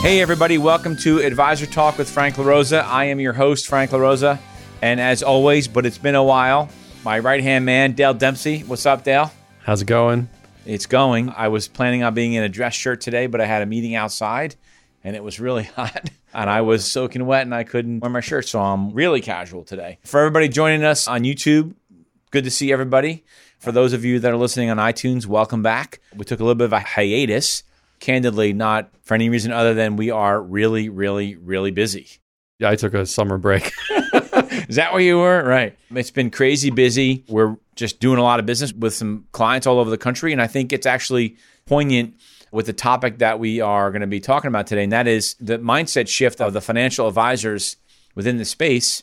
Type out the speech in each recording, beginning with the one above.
Hey, everybody, welcome to Advisor Talk with Frank LaRosa. I am your host, Frank LaRosa. And as always, but it's been a while, my right hand man, Dale Dempsey. What's up, Dale? How's it going? It's going. I was planning on being in a dress shirt today, but I had a meeting outside and it was really hot and I was soaking wet and I couldn't wear my shirt. So I'm really casual today. For everybody joining us on YouTube, good to see everybody. For those of you that are listening on iTunes, welcome back. We took a little bit of a hiatus candidly, not for any reason other than we are really, really, really busy. Yeah, I took a summer break. Is that where you were? Right. It's been crazy busy. We're just doing a lot of business with some clients all over the country. And I think it's actually poignant with the topic that we are going to be talking about today. And that is the mindset shift of the financial advisors within the space.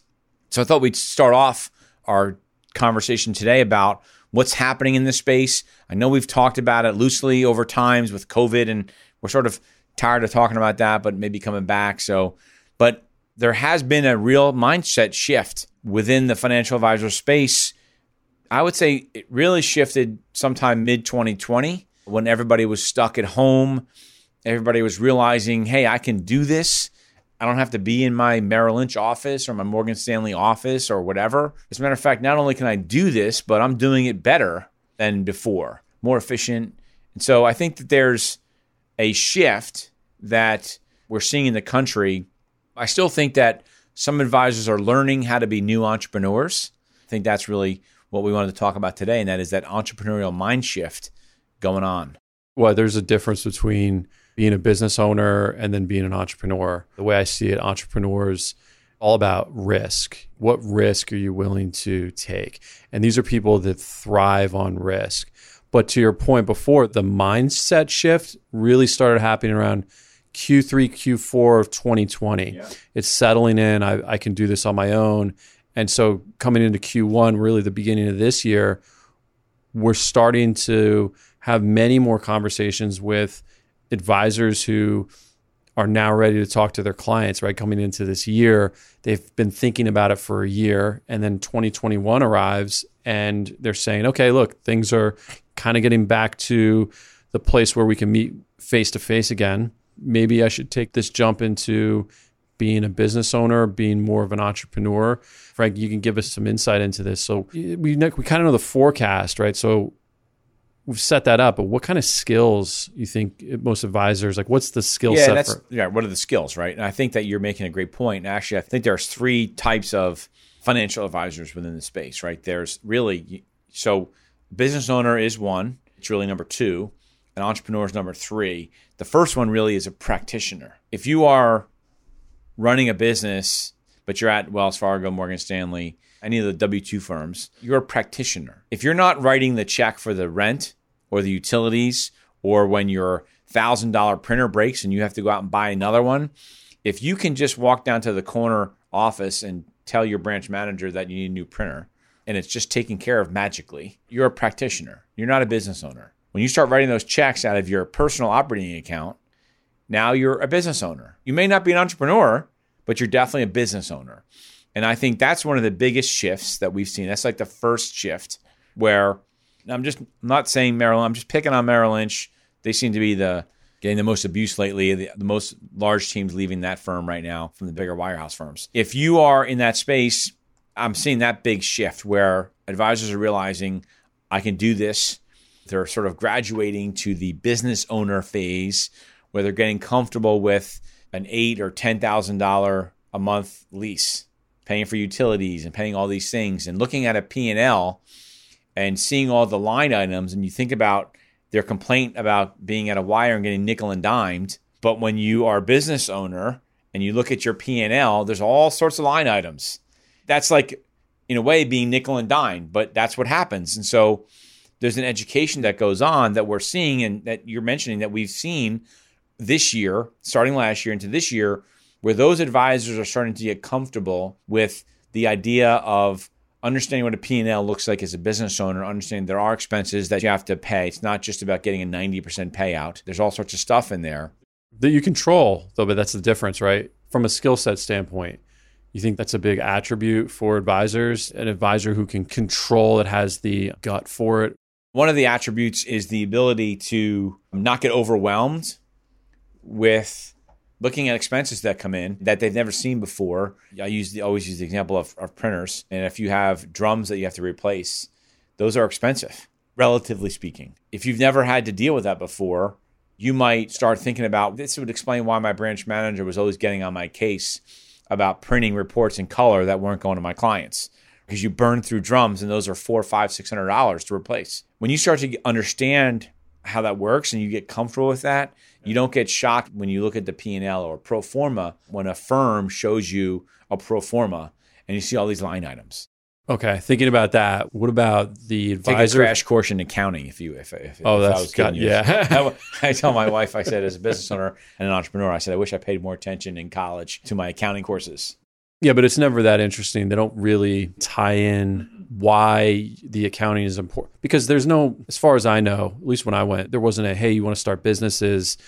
So I thought we'd start off our conversation today about what's happening in this space. I know we've talked about it loosely over times with COVID, and we're sort of tired of talking about that, but maybe coming back. So, but there has been a real mindset shift within the financial advisor space. I would say it really shifted sometime mid 2020 when everybody was stuck at home. Everybody was realizing, hey, I can do this. I don't have to be in my Merrill Lynch office or my Morgan Stanley office or whatever. As a matter of fact, not only can I do this, but I'm doing it better than before, more efficient. And so I think that there's a shift that we're seeing in the country. I still think that some advisors are learning how to be new entrepreneurs. I think that's really what we wanted to talk about today, and that is that entrepreneurial mind shift going on. Well, there's a difference between being a business owner and then being an entrepreneur. The way I see it, entrepreneurs all about risk. What risk are you willing to take? And these are people that thrive on risk. But to your point before, the mindset shift really started happening around Q3, Q4 of 2020. Yeah. It's settling in. I, I can do this on my own. And so coming into Q1, really the beginning of this year, we're starting to have many more conversations with advisors who are now ready to talk to their clients, right? Coming into this year, they've been thinking about it for a year, and then 2021 arrives, and they're saying, okay, look, things are kind of getting back to the place where we can meet face to face again. Maybe I should take this jump into being a business owner, being more of an entrepreneur. Frank, you can give us some insight into this. So we we kind of know the forecast, right? So we've set that up, but what kind of skills you think most advisors like? What's the skill yeah, set? That's, for? Yeah, what are the skills, right? And I think that you're making a great point. And Actually, I think there's three types of financial advisors within the space, right? There's really so business owner is one. It's really number two. An entrepreneur is number three. The first one really is a practitioner. If you are running a business, but you're at Wells Fargo, Morgan Stanley, any of the W 2 firms, you're a practitioner. If you're not writing the check for the rent or the utilities, or when your $1,000 printer breaks and you have to go out and buy another one, if you can just walk down to the corner office and tell your branch manager that you need a new printer and it's just taken care of magically, you're a practitioner. You're not a business owner. When you start writing those checks out of your personal operating account, now you're a business owner. You may not be an entrepreneur, but you're definitely a business owner. And I think that's one of the biggest shifts that we've seen. That's like the first shift where I'm just I'm not saying Merrill, I'm just picking on Merrill Lynch. They seem to be the getting the most abuse lately, the, the most large teams leaving that firm right now from the bigger wirehouse firms. If you are in that space, I'm seeing that big shift where advisors are realizing I can do this. They're sort of graduating to the business owner phase where they're getting comfortable with an eight or ten thousand dollar a month lease paying for utilities and paying all these things and looking at a P&L and seeing all the line items and you think about their complaint about being at a wire and getting nickel and dimed but when you are a business owner and you look at your P&L there's all sorts of line items. That's like in a way being nickel and dime but that's what happens. And so there's an education that goes on that we're seeing and that you're mentioning that we've seen this year starting last year into this year where those advisors are starting to get comfortable with the idea of understanding what a P&L looks like as a business owner, understanding there are expenses that you have to pay. It's not just about getting a 90% payout. There's all sorts of stuff in there that you control, though, but that's the difference, right? From a skill set standpoint, you think that's a big attribute for advisors, an advisor who can control it, has the gut for it. One of the attributes is the ability to not get overwhelmed with looking at expenses that come in that they've never seen before. I use the, always use the example of, of printers. And if you have drums that you have to replace, those are expensive, relatively speaking. If you've never had to deal with that before, you might start thinking about this would explain why my branch manager was always getting on my case about printing reports in color that weren't going to my clients because you burn through drums and those are four, five, six hundred dollars to replace. When you start to understand how that works and you get comfortable with that, you don't get shocked when you look at the P&L or pro forma when a firm shows you a pro forma and you see all these line items. Okay, thinking about that, what about the advisor? Take a crash course in accounting if you if, if oh if that's I was got, yeah. I, I tell my wife, I said as a business owner and an entrepreneur, I said I wish I paid more attention in college to my accounting courses. Yeah, but it's never that interesting. They don't really tie in why the accounting is important because there's no, as far as I know, at least when I went, there wasn't a hey, you want to start businesses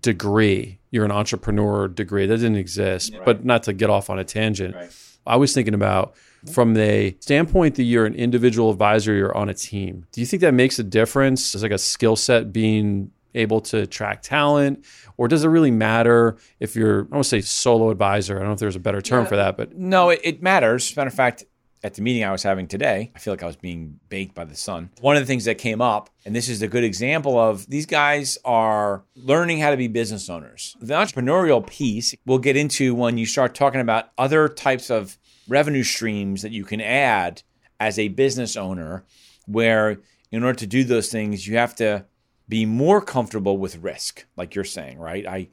degree. You're an entrepreneur degree that didn't exist. Right. But not to get off on a tangent, right. I was thinking about from the standpoint that you're an individual advisor, you're on a team. Do you think that makes a difference? Is like a skill set being able to attract talent? Or does it really matter if you're, I want to say solo advisor. I don't know if there's a better term yeah. for that, but. No, it, it matters. Matter of fact, at the meeting I was having today, I feel like I was being baked by the sun. One of the things that came up, and this is a good example of these guys are learning how to be business owners. The entrepreneurial piece we'll get into when you start talking about other types of revenue streams that you can add as a business owner, where in order to do those things, you have to be more comfortable with risk, like you're saying, right? I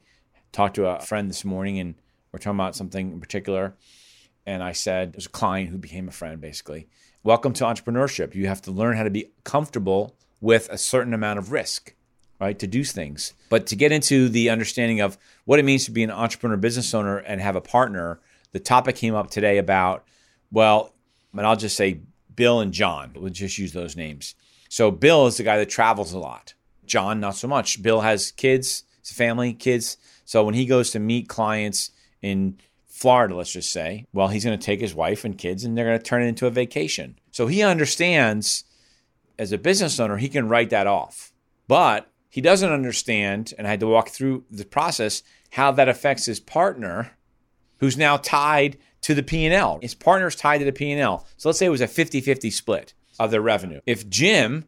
talked to a friend this morning and we're talking about something in particular. And I said, there's a client who became a friend basically. Welcome to entrepreneurship. You have to learn how to be comfortable with a certain amount of risk, right? To do things. But to get into the understanding of what it means to be an entrepreneur business owner and have a partner, the topic came up today about, well, and I'll just say Bill and John. We'll just use those names. So Bill is the guy that travels a lot. John, not so much. Bill has kids, his family, kids. So when he goes to meet clients in Florida, let's just say, well, he's going to take his wife and kids and they're going to turn it into a vacation. So he understands as a business owner, he can write that off. But he doesn't understand, and I had to walk through the process, how that affects his partner, who's now tied to the P&L. His partner's tied to the P&L. So let's say it was a 50-50 split of their revenue. If Jim,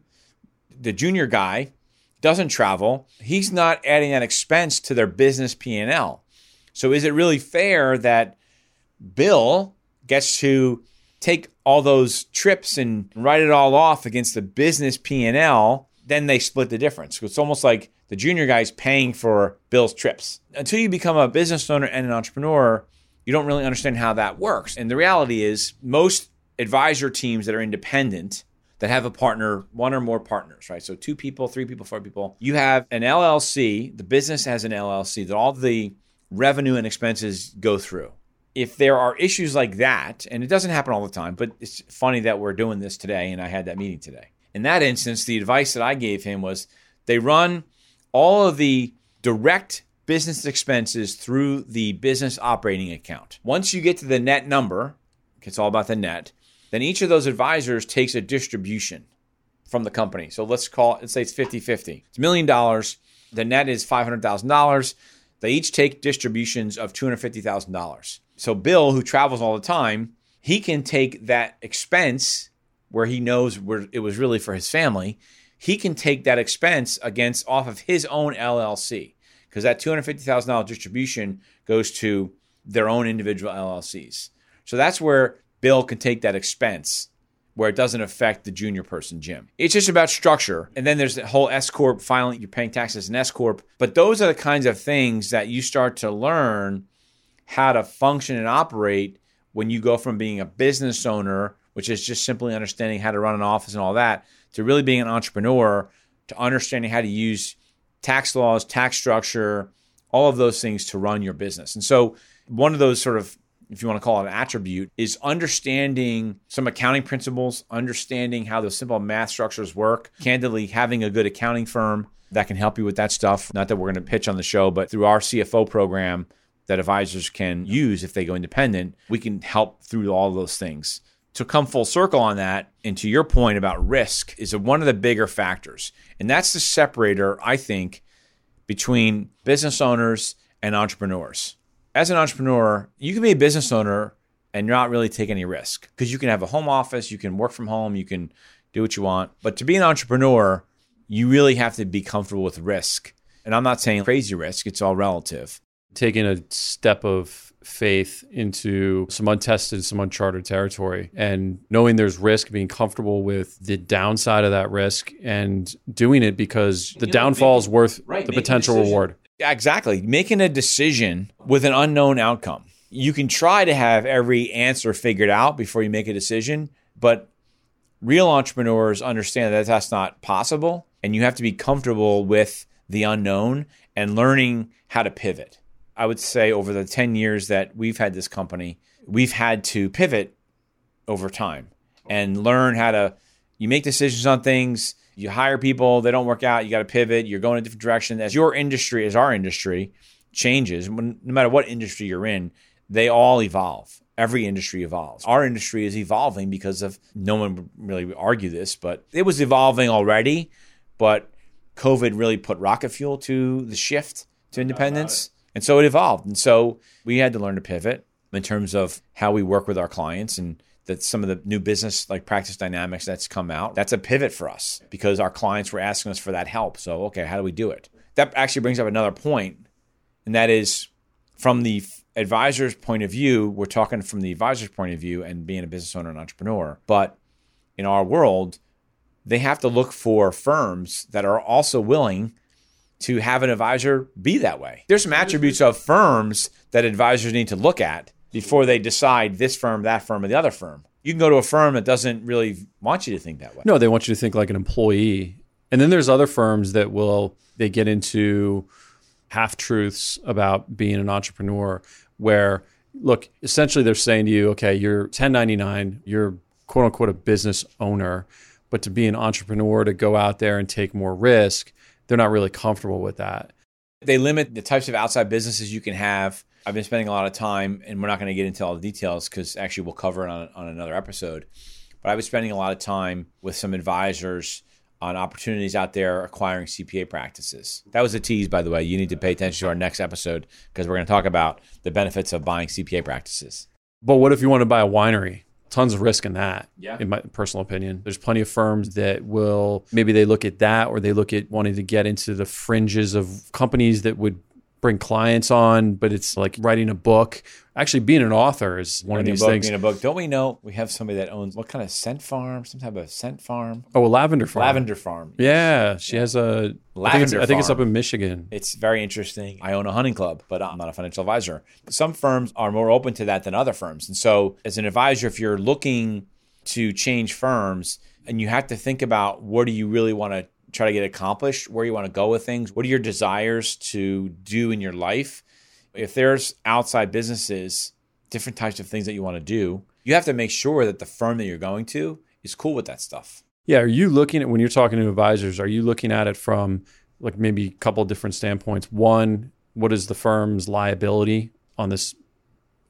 the junior guy, doesn't travel, he's not adding that expense to their business P&L. So is it really fair that Bill gets to take all those trips and write it all off against the business P&L, then they split the difference. It's almost like the junior guy's paying for Bill's trips. Until you become a business owner and an entrepreneur, you don't really understand how that works. And the reality is most advisor teams that are independent that have a partner, one or more partners, right? So two people, three people, four people. You have an LLC, the business has an LLC that all the revenue and expenses go through. If there are issues like that, and it doesn't happen all the time, but it's funny that we're doing this today and I had that meeting today. In that instance, the advice that I gave him was they run all of the direct business expenses through the business operating account. Once you get to the net number, it's all about the net, then each of those advisors takes a distribution from the company. So let's call it, let's say it's 50 50. It's a million dollars. The net is $500,000. They each take distributions of $250,000. So Bill, who travels all the time, he can take that expense where he knows where it was really for his family. He can take that expense against off of his own LLC because that $250,000 distribution goes to their own individual LLCs. So that's where Bill can take that expense where it doesn't affect the junior person, Jim. It's just about structure. And then there's the whole S Corp filing, you're paying taxes in S Corp. But those are the kinds of things that you start to learn how to function and operate when you go from being a business owner, which is just simply understanding how to run an office and all that, to really being an entrepreneur, to understanding how to use tax laws, tax structure, all of those things to run your business. And so one of those sort of if you want to call it an attribute, is understanding some accounting principles, understanding how those simple math structures work, candidly, having a good accounting firm that can help you with that stuff. Not that we're going to pitch on the show, but through our CFO program that advisors can use if they go independent, we can help through all those things. To come full circle on that, and to your point about risk, is one of the bigger factors. And that's the separator, I think, between business owners and entrepreneurs as an entrepreneur, you can be a business owner and not really take any risk because you can have a home office, you can work from home, you can do what you want. But to be an entrepreneur, you really have to be comfortable with risk. And I'm not saying crazy risk, it's all relative. Taking a step of faith into some untested, some uncharted territory, and knowing there's risk, being comfortable with the downside of that risk, and doing it because the downfall is worth right, the potential reward. Exactly. Making a decision with an unknown outcome. You can try to have every answer figured out before you make a decision, but real entrepreneurs understand that that's not possible. And you have to be comfortable with the unknown and learning how to pivot. I would say over the 10 years that we've had this company, we've had to pivot over time and learn how to you make decisions on things you hire people, they don't work out, you got to pivot, you're going a different direction. As your industry, as our industry changes, no matter what industry you're in, they all evolve. Every industry evolves. Our industry is evolving because of no one would really argue this, but it was evolving already. But COVID really put rocket fuel to the shift to independence. And so it evolved. And so we had to learn to pivot in terms of how we work with our clients and that some of the new business like practice dynamics that's come out that's a pivot for us because our clients were asking us for that help. So okay how do we do it? That actually brings up another point and that is from the advisor's point of view we're talking from the advisor's point of view and being a business owner and entrepreneur but in our world they have to look for firms that are also willing to have an advisor be that way. There's some attributes of firms that advisors need to look at before they decide this firm, that firm, or the other firm. You can go to a firm that doesn't really want you to think that way. No, they want you to think like an employee. And then there's other firms that will they get into half truths about being an entrepreneur where look, essentially they're saying to you, okay, you're 1099, you're quote unquote a business owner, but to be an entrepreneur to go out there and take more risk, they're not really comfortable with that. They limit the types of outside businesses you can have I've been spending a lot of time, and we're not going to get into all the details because actually we'll cover it on, on another episode. But I've been spending a lot of time with some advisors on opportunities out there acquiring CPA practices. That was a tease, by the way. You need to pay attention to our next episode because we're going to talk about the benefits of buying CPA practices. But what if you want to buy a winery? Tons of risk in that, yeah. in my personal opinion. There's plenty of firms that will maybe they look at that or they look at wanting to get into the fringes of companies that would bring clients on, but it's like writing a book. Actually, being an author is one writing of these book, things. Being a book. Don't we know we have somebody that owns what kind of scent farm? Some type of scent farm? Oh, a lavender farm. Lavender farm. Yeah, she has a lavender. I think, it's, I think it's up in Michigan. It's very interesting. I own a hunting club, but I'm not a financial advisor. Some firms are more open to that than other firms, and so as an advisor, if you're looking to change firms, and you have to think about what do you really want to try to get accomplished, where you want to go with things, what are your desires to do in your life. If there's outside businesses, different types of things that you want to do, you have to make sure that the firm that you're going to is cool with that stuff. Yeah. Are you looking at when you're talking to advisors, are you looking at it from like maybe a couple different standpoints? One, what is the firm's liability on this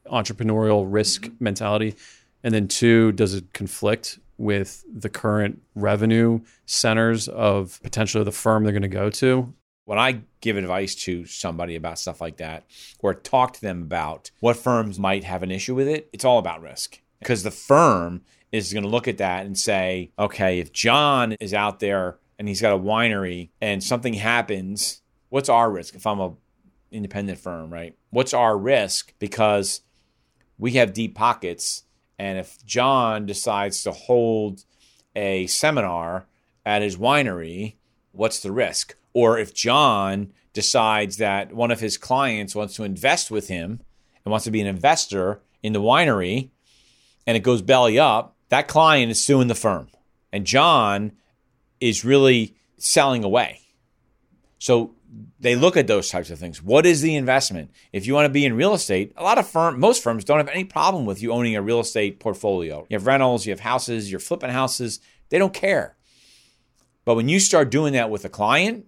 entrepreneurial risk mentality? And then two, does it conflict with the current revenue centers of potentially the firm they're going to go to. When I give advice to somebody about stuff like that or talk to them about what firms might have an issue with it, it's all about risk because the firm is going to look at that and say, okay, if John is out there and he's got a winery and something happens, what's our risk if I'm a independent firm, right? What's our risk because we have deep pockets and if John decides to hold a seminar at his winery, what's the risk? Or if John decides that one of his clients wants to invest with him and wants to be an investor in the winery and it goes belly up, that client is suing the firm. And John is really selling away. So they look at those types of things. What is the investment? If you want to be in real estate, a lot of firm, most firms don't have any problem with you owning a real estate portfolio. You have rentals, you have houses, you're flipping houses. They don't care. But when you start doing that with a client,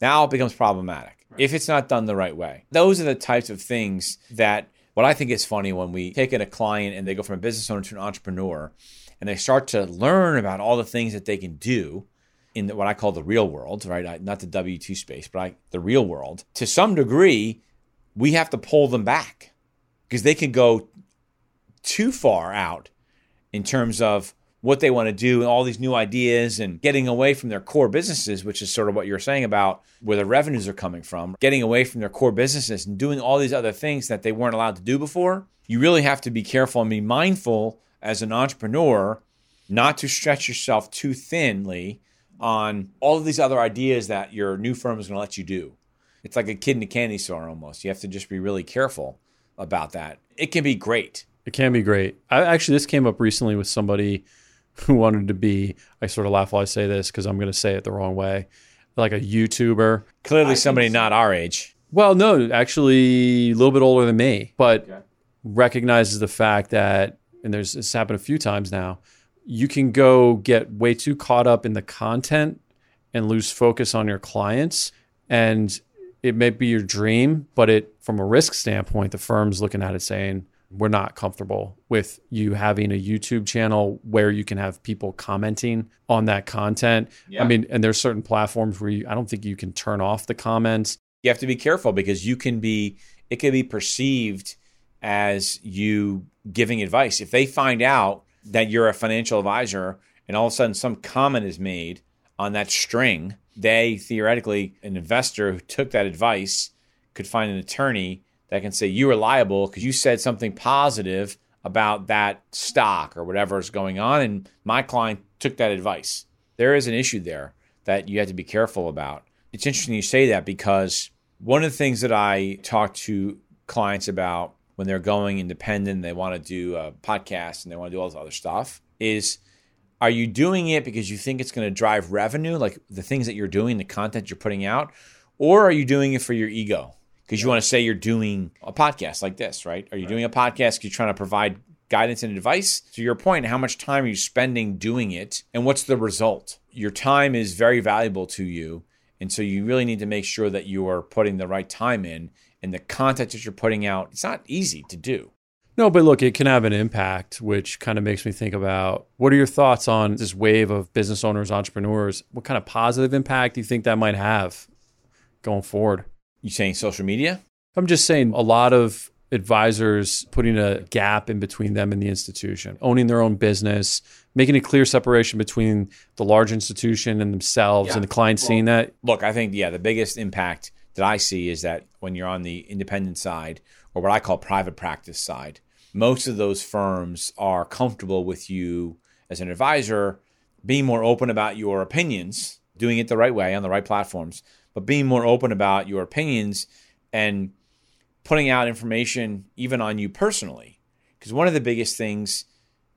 now it becomes problematic if it's not done the right way. Those are the types of things that what I think is funny when we take in a client and they go from a business owner to an entrepreneur and they start to learn about all the things that they can do in what I call the real world, right? Not the W 2 space, but I, the real world. To some degree, we have to pull them back because they can go too far out in terms of what they want to do and all these new ideas and getting away from their core businesses, which is sort of what you're saying about where the revenues are coming from, getting away from their core businesses and doing all these other things that they weren't allowed to do before. You really have to be careful and be mindful as an entrepreneur not to stretch yourself too thinly on all of these other ideas that your new firm is going to let you do. It's like a kid in a candy store almost. You have to just be really careful about that. It can be great. It can be great. I, actually, this came up recently with somebody who wanted to be, I sort of laugh while I say this because I'm going to say it the wrong way, like a YouTuber. Clearly, somebody so. not our age. Well, no, actually a little bit older than me, but okay. recognizes the fact that, and there's it's happened a few times now, you can go get way too caught up in the content and lose focus on your clients. And it may be your dream, but it, from a risk standpoint, the firm's looking at it saying, we're not comfortable with you having a YouTube channel where you can have people commenting on that content. Yeah. I mean, and there's certain platforms where you, I don't think you can turn off the comments. You have to be careful because you can be, it can be perceived as you giving advice. If they find out that you're a financial advisor and all of a sudden some comment is made on that string, they theoretically, an investor who took that advice could find an attorney that can say you were liable because you said something positive about that stock or whatever is going on. And my client took that advice. There is an issue there that you have to be careful about. It's interesting you say that because one of the things that I talk to clients about when they're going independent, they want to do a podcast and they want to do all this other stuff is are you doing it because you think it's going to drive revenue, like the things that you're doing, the content you're putting out, or are you doing it for your ego? because you want to say you're doing a podcast like this, right? Are you right. doing a podcast because you're trying to provide guidance and advice? To your point, how much time are you spending doing it and what's the result? Your time is very valuable to you. And so you really need to make sure that you are putting the right time in and the content that you're putting out. It's not easy to do. No, but look, it can have an impact, which kind of makes me think about what are your thoughts on this wave of business owners, entrepreneurs? What kind of positive impact do you think that might have going forward? You saying social media? I'm just saying a lot of advisors putting a gap in between them and the institution, owning their own business, making a clear separation between the large institution and themselves yeah. and the client well, seeing that. Look, I think, yeah, the biggest impact that I see is that when you're on the independent side or what I call private practice side, most of those firms are comfortable with you as an advisor being more open about your opinions, doing it the right way on the right platforms, but being more open about your opinions and putting out information even on you personally. Because one of the biggest things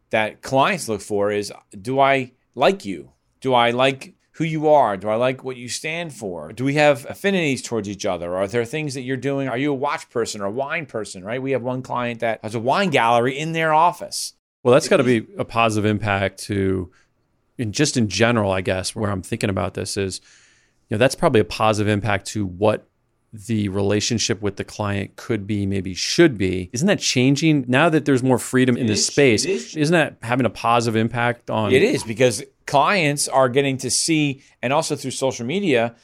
that clients look for is do I like you? Do I like who you are? Do I like what you stand for? Do we have affinities towards each other? Are there things that you're doing? Are you a watch person or a wine person, right? We have one client that has a wine gallery in their office. Well, that's got to be a positive impact to, in just in general, I guess, where I'm thinking about this is you know that's probably a positive impact to what the relationship with the client could be maybe should be. Isn't that changing? Now that there's more freedom in the space is. isn't that having a positive impact on it is because clients are getting to see and also through social media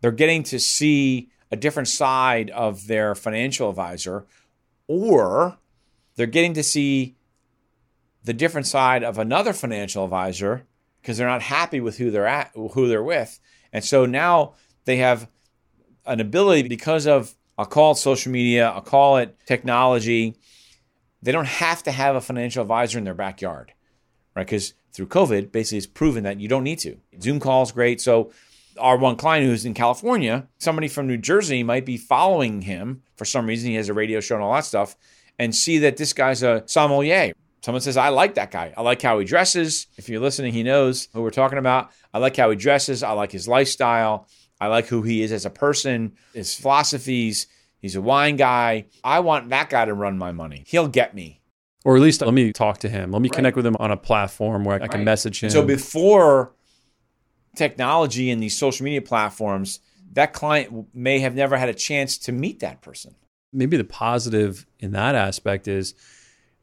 they're getting to see a different side of their financial advisor or they're getting to see the different side of another financial advisor because they're not happy with who they're at who they're with. And so now they have an ability because of, I'll call it social media, I'll call it technology. They don't have to have a financial advisor in their backyard, right? Because through COVID, basically, it's proven that you don't need to. Zoom calls great. So our one client who's in California, somebody from New Jersey might be following him for some reason. He has a radio show and all that stuff, and see that this guy's a sommelier. Someone says, I like that guy. I like how he dresses. If you're listening, he knows who we're talking about. I like how he dresses. I like his lifestyle. I like who he is as a person, his philosophies. He's a wine guy. I want that guy to run my money. He'll get me. Or at least let me talk to him. Let me connect with him on a platform where I can Right. message him. So before technology and these social media platforms, that client may have never had a chance to meet that person. maybe the positive in that aspect is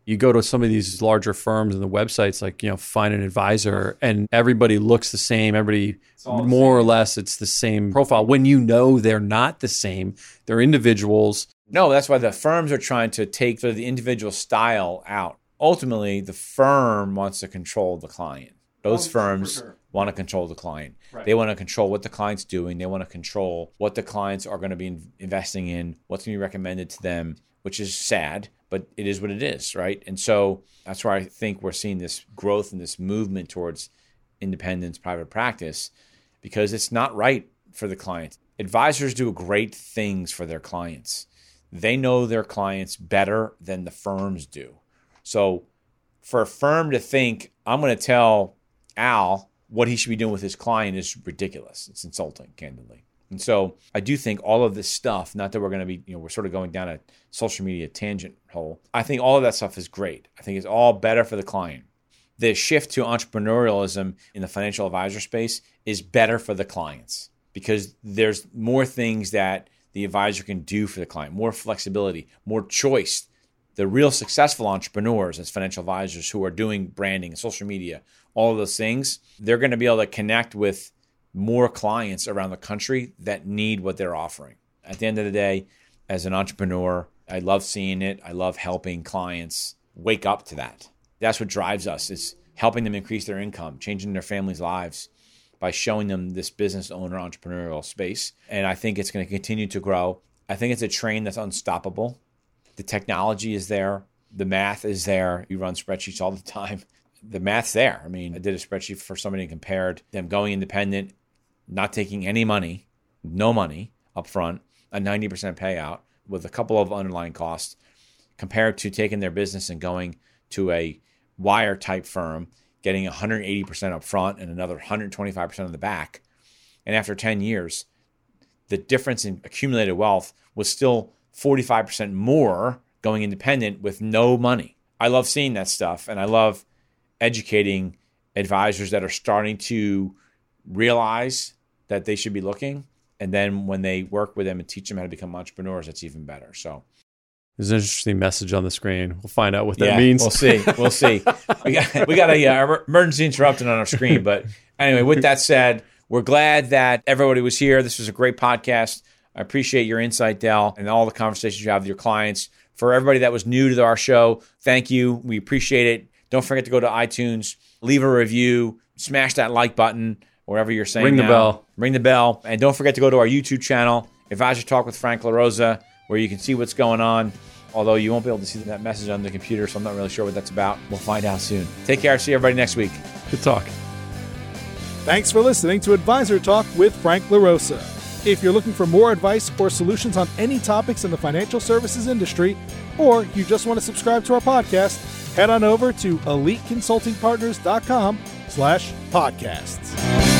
you go to some of these larger firms and the websites like you know find an advisor and everybody looks the same everybody all the more or less it's the same profile when you know they're not the same they're individuals No, that's why the firms are trying to take the, the individual style out. Ultimately, the firm wants to control the client. Those oh, firms want to control the client. They want to control what the client's doing. They want to control what the clients are going to be investing in, what's going to be recommended to them, which is sad, but it is what it is, right? And so that's why I think we're seeing this growth and this movement towards independence, private practice, because it's not right for the client. Advisors do great things for their clients. They know their clients better than the firms do. So for a firm to think, I'm going to tell Al what he should be doing with his client is ridiculous. It's insulting, candidly. And so I do think all of this stuff, not that we're going to be, you know, we're sort of going down a social media tangent hole. I think all of that stuff is great. I think it's all better for the client. The shift to entrepreneurialism in the financial advisor space is better for the clients because there's more things that the advisor can do for the client, more flexibility, more choice. The real successful entrepreneurs as financial advisors who are doing branding and social media, all of those things, they're going to be able to connect with more clients around the country that need what they're offering. At the end of the day, as an entrepreneur, I love seeing it. I love helping clients wake up to that. That's what drives us is helping them increase their income, changing their families' lives by showing them this business owner entrepreneurial space. And I think it's going to continue to grow. I think it's a train that's unstoppable. The technology is there, the math is there. You run spreadsheets all the time. The math's there. I mean, I did a spreadsheet for somebody and compared them going independent, not taking any money, no money up front, a 90% payout with a couple of underlying costs, compared to taking their business and going to a wire type firm, getting 180% up front and another 125% on the back. And after 10 years, the difference in accumulated wealth was still 45% more going independent with no money. I love seeing that stuff and I love educating advisors that are starting to realize that they should be looking. And then when they work with them and teach them how to become entrepreneurs, that's even better. So, there's an interesting message on the screen we'll find out what that means We'll see. We'll see. we got we got a uh, emergency interrupted on our screen, but anyway, with that said, we're glad that everybody was here. This was a great podcast. I appreciate your insight, Dell, and all the conversations you have with your clients. For everybody that was new to our show, thank you. We appreciate it. Don't forget to go to iTunes, leave a review, smash that like button wherever you're saying. Ring the bell. Ring the bell, and don't forget to go to our YouTube channel, Advisor Talk with Frank LaRosa, where you can see what's going on. Although you won't be able to see that message on the computer, so I'm not really sure what that's about. We'll find out soon. Take care. See everybody next week. good talk Thanks for listening to Advisor Talk with Frank LaRosa. If you're looking for more advice or solutions on any topics in the financial services industry, or you just want to subscribe to our podcast, head on over to eliteconsultingpartners.com slash podcasts.